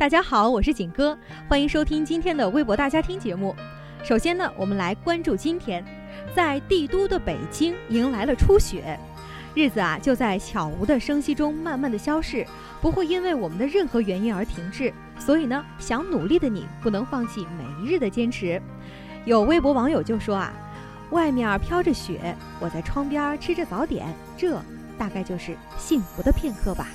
大家好，我是景哥，欢迎收听今天的微博大家庭节目。首先呢，我们来关注今天，在帝都的北京迎来了初雪，日子啊就在悄无的声息中慢慢的消逝，不会因为我们的任何原因而停滞。所以呢，想努力的你不能放弃每一日的坚持。有微博网友就说啊，外面飘着雪，我在窗边吃着早点，这大概就是幸福的片刻吧。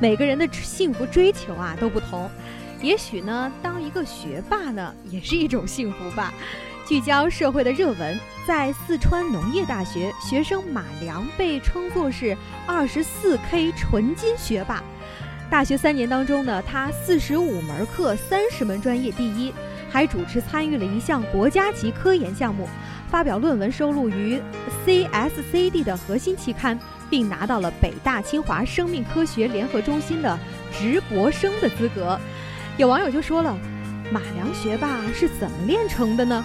每个人的幸福追求啊都不同，也许呢，当一个学霸呢也是一种幸福吧。聚焦社会的热文，在四川农业大学，学生马良被称作是二十四 K 纯金学霸。大学三年当中呢，他四十五门课三十门专业第一，还主持参与了一项国家级科研项目，发表论文收录于 CSCD 的核心期刊。并拿到了北大清华生命科学联合中心的直博生的资格。有网友就说了：“马良学霸是怎么练成的呢？”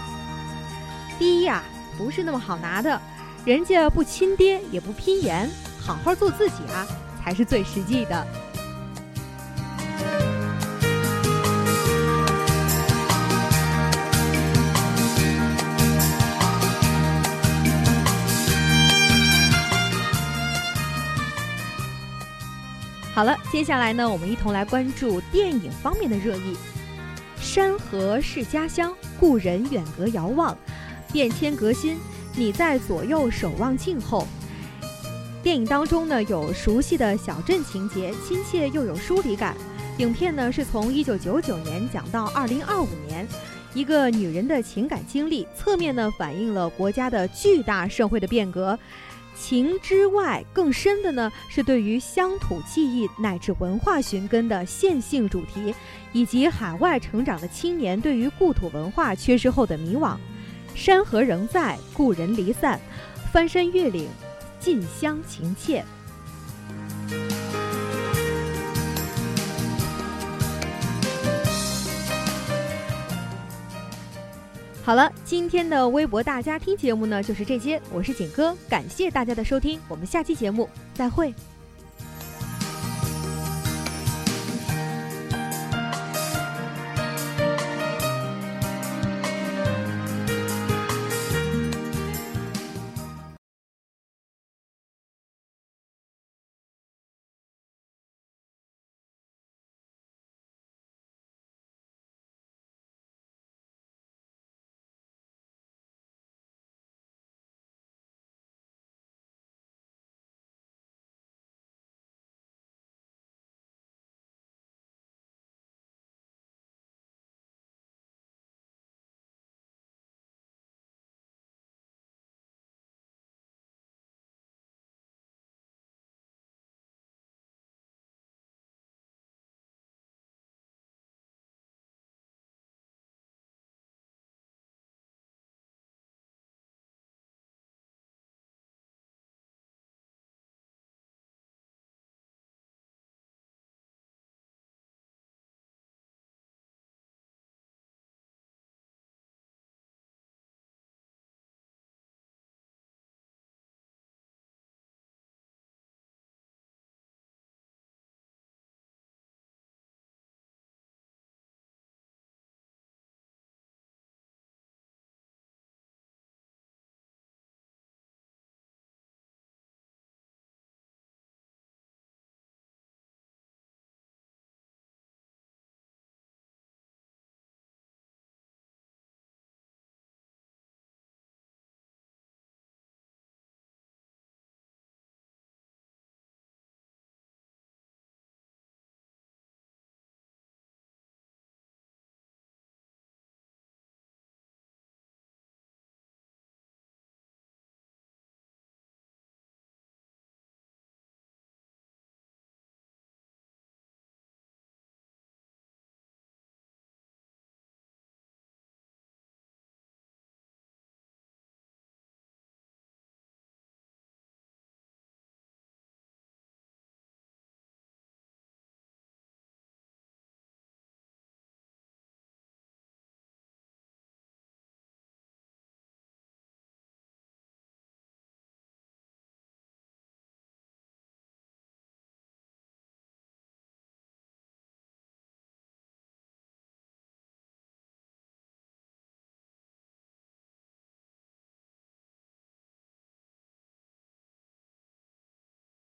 第一呀，不是那么好拿的，人家不亲爹也不拼颜，好好做自己啊，才是最实际的。好了，接下来呢，我们一同来关注电影方面的热议。山河是家乡，故人远隔遥望，变迁革新，你在左右守望静候。电影当中呢，有熟悉的小镇情节，亲切又有疏离感。影片呢是从一九九九年讲到二零二五年，一个女人的情感经历，侧面呢反映了国家的巨大社会的变革。情之外，更深的呢是对于乡土记忆乃至文化寻根的线性主题，以及海外成长的青年对于故土文化缺失后的迷惘。山河仍在，故人离散，翻山越岭，近乡情怯。好了，今天的微博大家听节目呢就是这些，我是景哥，感谢大家的收听，我们下期节目再会。